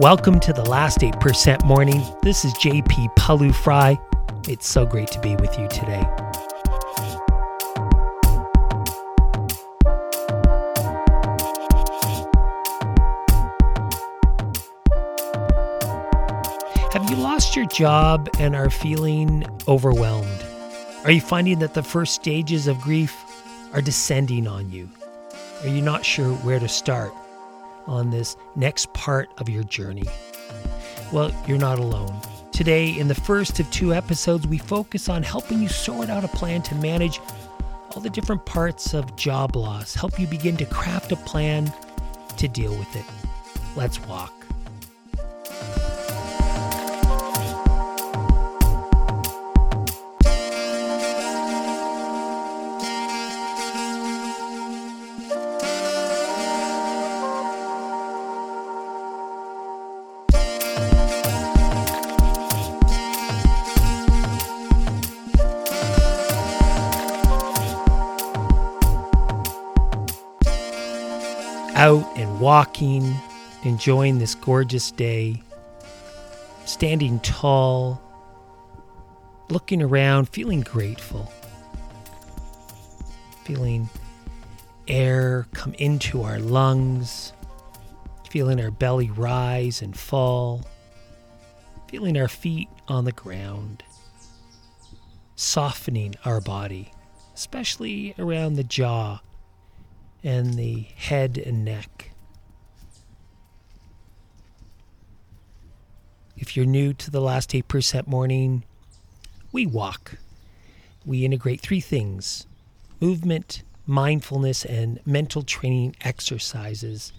Welcome to the last 8% morning. This is JP Pawliw-Fry. It's so great to be with you today. Have you lost your job and are feeling overwhelmed? Are you finding that the first stages of grief are descending on you? Are you not sure where to start on this next part of your journey? Well, you're not alone. Today, in the first of two episodes, we focus on helping you sort out a plan to manage all the different parts of job loss, help you begin to craft a plan to deal with it. Let's walk. Walking, enjoying this gorgeous day, standing tall, looking around, feeling grateful, feeling air come into our lungs, feeling our belly rise and fall, feeling our feet on the ground, softening our body, especially around the jaw and the head and neck. If you're new to the last 8% morning, we walk. We integrate three things movement, mindfulness, and mental training exercises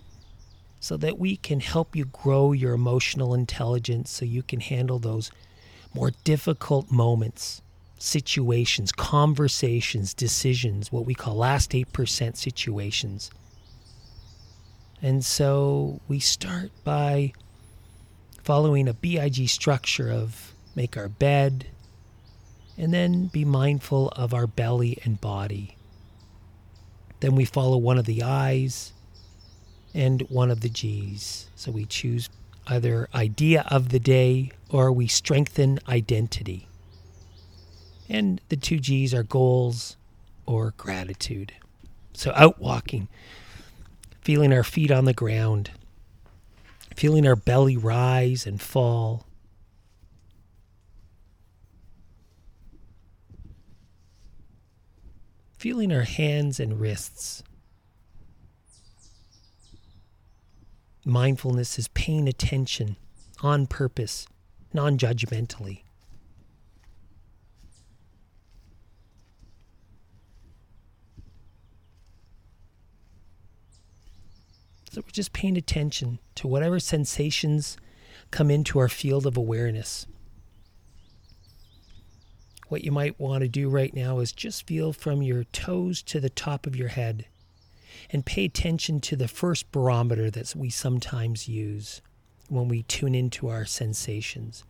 so that we can help you grow your emotional intelligence so you can handle those more difficult moments situations, conversations, decisions, what we call last 8% situations. And so we start by following a BIG structure of make our bed and then be mindful of our belly and body. Then we follow one of the I's and one of the G's. So we choose either idea of the day or we strengthen identity. And the two G's are goals or gratitude. So out walking, feeling our feet on the ground, feeling our belly rise and fall. Feeling our hands and wrists. Mindfulness is paying attention on purpose, non judgmentally. So we're just paying attention to whatever sensations come into our field of awareness. What you might want to do right now is just feel from your toes to the top of your head and pay attention to the first barometer that we sometimes use when we tune into our sensations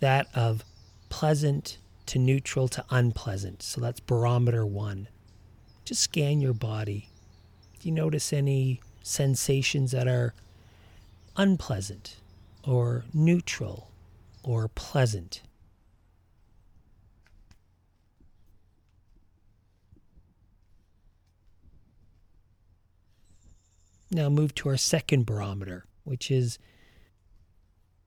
that of pleasant to neutral to unpleasant. So that's barometer one. Just scan your body. Do you notice any sensations that are unpleasant or neutral or pleasant. Now move to our second barometer, which is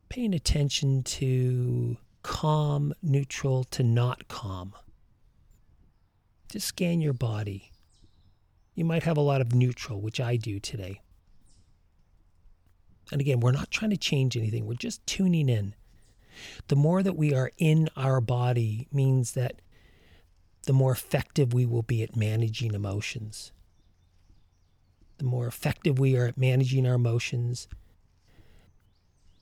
paying attention to calm, neutral to not calm. Just scan your body you might have a lot of neutral, which I do today. And again, we're not trying to change anything, we're just tuning in. The more that we are in our body means that the more effective we will be at managing emotions. The more effective we are at managing our emotions,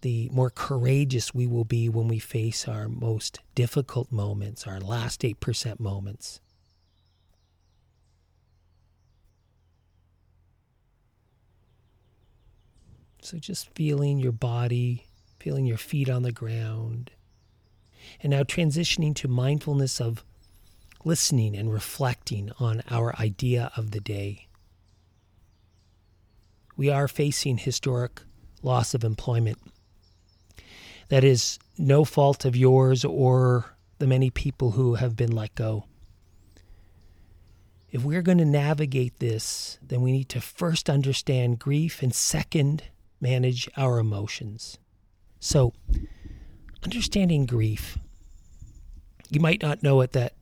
the more courageous we will be when we face our most difficult moments, our last 8% moments. So just feeling your body, feeling your feet on the ground. And now transitioning to mindfulness of listening and reflecting on our idea of the day. We are facing historic loss of employment. That is no fault of yours or the many people who have been let go. If we're going to navigate this, then we need to first understand grief and second, manage our emotions. So, understanding grief. You might not know it that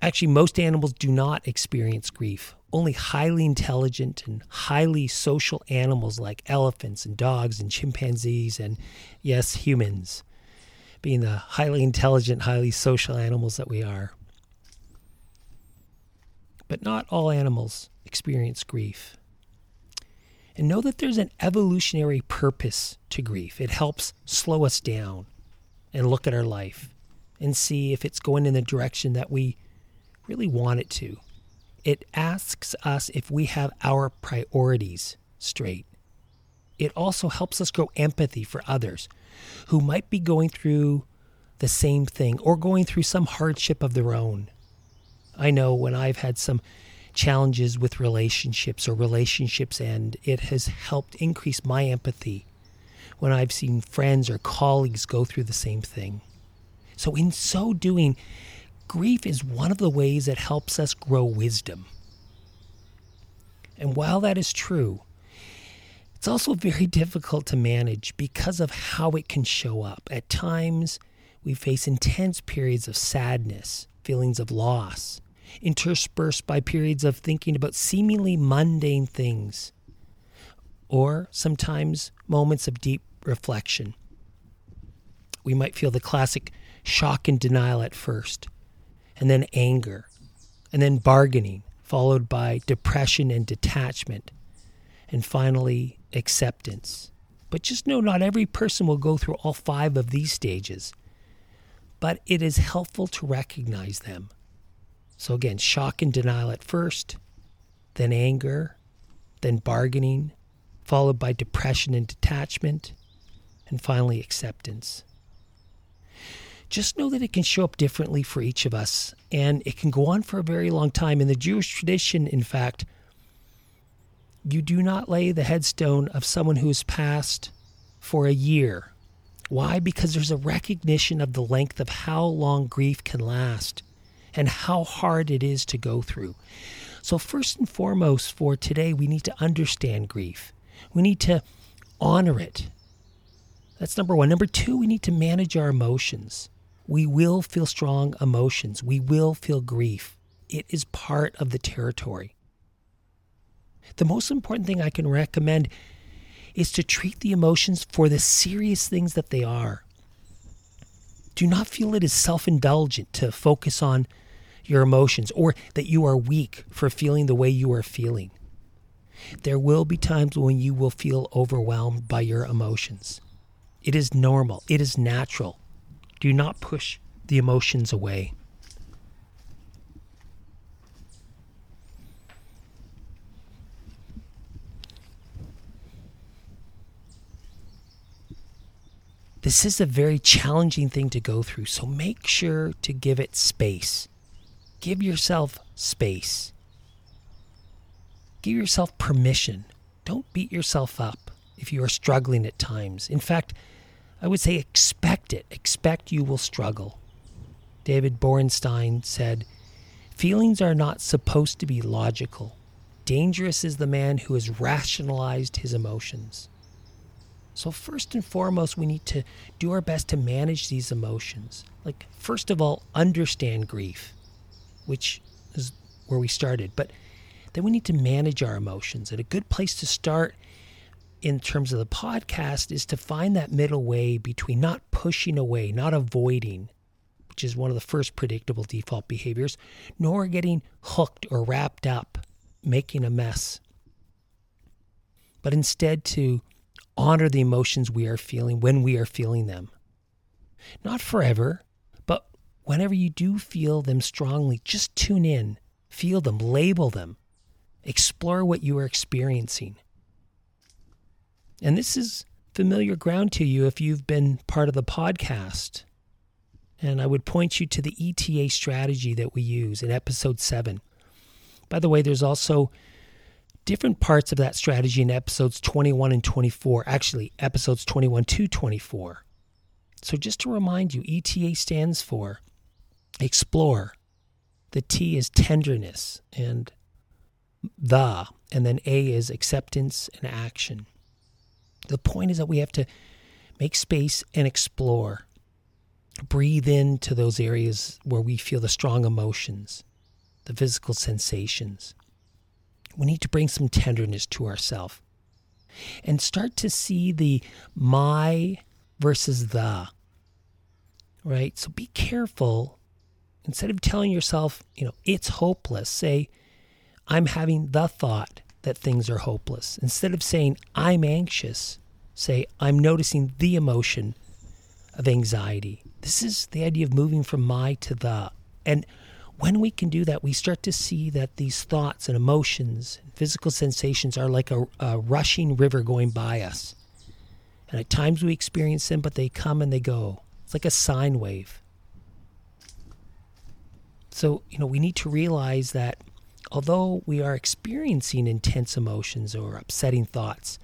actually most animals do not experience grief. Only highly intelligent and highly social animals like elephants and dogs and chimpanzees and, yes, humans, being the highly intelligent, highly social animals that we are. But not all animals experience grief. And know that there's an evolutionary purpose to grief. It helps slow us down and look at our life and see if it's going in the direction that we really want it to. It asks us if we have our priorities straight. It also helps us grow empathy for others who might be going through the same thing or going through some hardship of their own. I know when I've had some challenges with relationships or relationships end, it has helped increase my empathy when I've seen friends or colleagues go through the same thing. So, in so doing, grief is one of the ways that helps us grow wisdom. And while that is true, it's also very difficult to manage because of how it can show up. At times, we face intense periods of sadness, feelings of loss, interspersed by periods of thinking about seemingly mundane things, or sometimes moments of deep reflection. We might feel the classic shock and denial at first, and then anger, and then bargaining, followed by depression and detachment, and finally acceptance. But just know not every person will go through all five of these stages, but it is helpful to recognize them so again, shock and denial at first, then anger, then bargaining, followed by depression and detachment, and finally acceptance. Just know that it can show up differently for each of us, and it can go on for a very long time. In the Jewish tradition, in fact, you do not lay the headstone of someone who has passed for a year. Why? Because there's a recognition of the length of how long grief can last and how hard it is to go through. So, first and foremost, for today, we need to understand grief. We need to honor it. That's number one. Number two, we need to manage our emotions. We will feel strong emotions, we will feel grief. It is part of the territory. The most important thing I can recommend is to treat the emotions for the serious things that they are. Do not feel it is self indulgent to focus on your emotions or that you are weak for feeling the way you are feeling. There will be times when you will feel overwhelmed by your emotions. It is normal, it is natural. Do not push the emotions away. This is a very challenging thing to go through, so make sure to give it space. Give yourself space. Give yourself permission. Don't beat yourself up if you are struggling at times. In fact, I would say expect it. Expect you will struggle. David Borenstein said, Feelings are not supposed to be logical. Dangerous is the man who has rationalized his emotions. So, first and foremost, we need to do our best to manage these emotions. Like, first of all, understand grief which is where we started. But then we need to manage our emotions. And a good place to start in terms of the podcast is to find that middle way between not pushing away, not avoiding, which is one of the first predictable default behaviors, nor getting hooked or wrapped up, making a mess. But instead to honor the emotions we are feeling when we are feeling them. Not forever, whenever you do feel them strongly, just tune in, feel them, label them, explore what you are experiencing. And this is familiar ground to you if you've been part of the podcast. And I would point you to the ETA strategy that we use in episode seven. By the way, there's also different parts of that strategy in episodes 21 and 24, actually, episodes 21 to 24. So, just to remind you, ETA stands for explore. The T is tenderness, and the, and then A is acceptance and action. The point is that we have to make space and explore. Breathe into those areas where we feel the strong emotions, the physical sensations. We need to bring some tenderness to ourselves and start to see the my versus the. Right? So be careful. Instead of telling yourself, you know, it's hopeless, say, I'm having the thought that things are hopeless. Instead of saying, I'm anxious, say, I'm noticing the emotion of anxiety. This is the idea of moving from my to the. And when we can do that, we start to see that these thoughts and emotions and physical sensations are like a, a rushing river going by us. And at times we experience them, but they come and they go. It's like a sine wave. So, you know, we need to realize that although we are experiencing intense emotions or upsetting thoughts,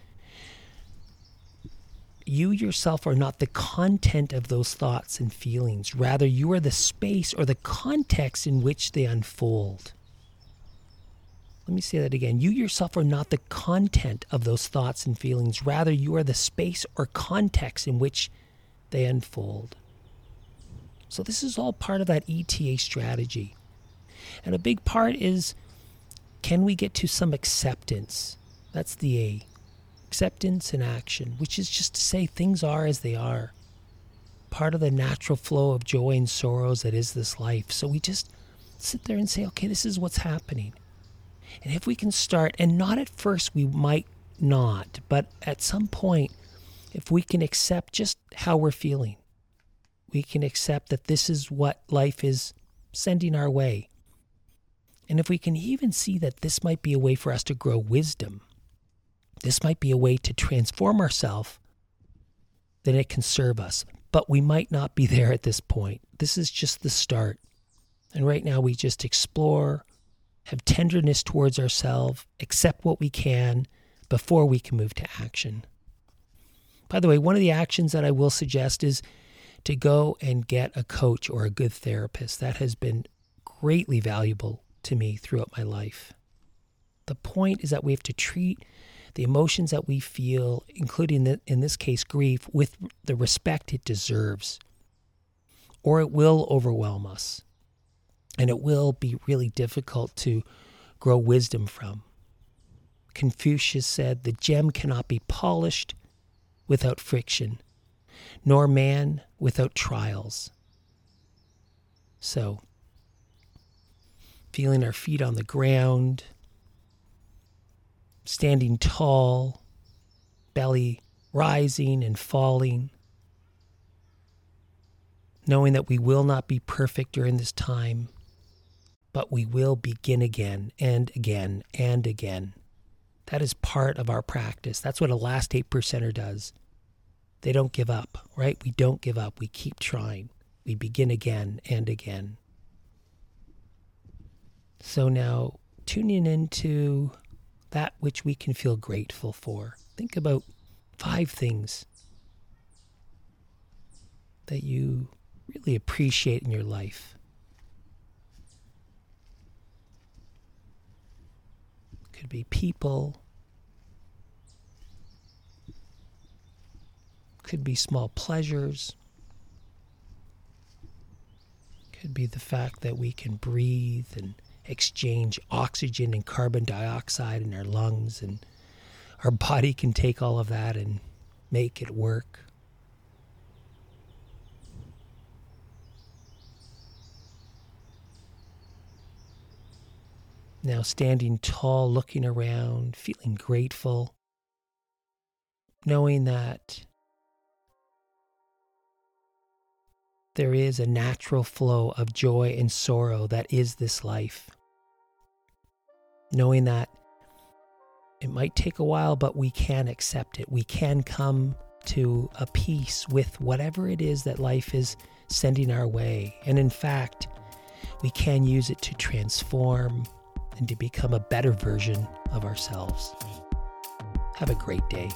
you yourself are not the content of those thoughts and feelings. Rather, you are the space or the context in which they unfold. Let me say that again. You yourself are not the content of those thoughts and feelings. Rather, you are the space or context in which they unfold. So, this is all part of that ETA strategy. And a big part is can we get to some acceptance? That's the A. Acceptance and action, which is just to say things are as they are. Part of the natural flow of joy and sorrows that is this life. So we just sit there and say, okay, this is what's happening. And if we can start, and not at first, we might not, but at some point, if we can accept just how we're feeling, we can accept that this is what life is sending our way. And if we can even see that this might be a way for us to grow wisdom, this might be a way to transform ourselves, then it can serve us. But we might not be there at this point. This is just the start. And right now, we just explore, have tenderness towards ourselves, accept what we can before we can move to action. By the way, one of the actions that I will suggest is to go and get a coach or a good therapist. That has been greatly valuable to me throughout my life. The point is that we have to treat the emotions that we feel, including the, in this case grief, with the respect it deserves, or it will overwhelm us. And it will be really difficult to grow wisdom from. Confucius said, The gem cannot be polished without friction, nor man without trials. So, feeling our feet on the ground, standing tall, belly rising and falling, knowing that we will not be perfect during this time, but we will begin again and again and again. That is part of our practice. That's what a last eight percenter does. They don't give up, right? We don't give up. We keep trying. We begin again and again. So now tuning into that which we can feel grateful for. Think about five things that you really appreciate in your life. Could be people, could be small pleasures, could be the fact that we can breathe and exchange oxygen and carbon dioxide in our lungs, and our body can take all of that and make it work. Now, standing tall, looking around, feeling grateful, knowing that there is a natural flow of joy and sorrow that is this life knowing that it might take a while, but we can accept it. We can come to a peace with whatever it is that life is sending our way. And in fact, we can use it to transform and to become a better version of ourselves. Have a great day.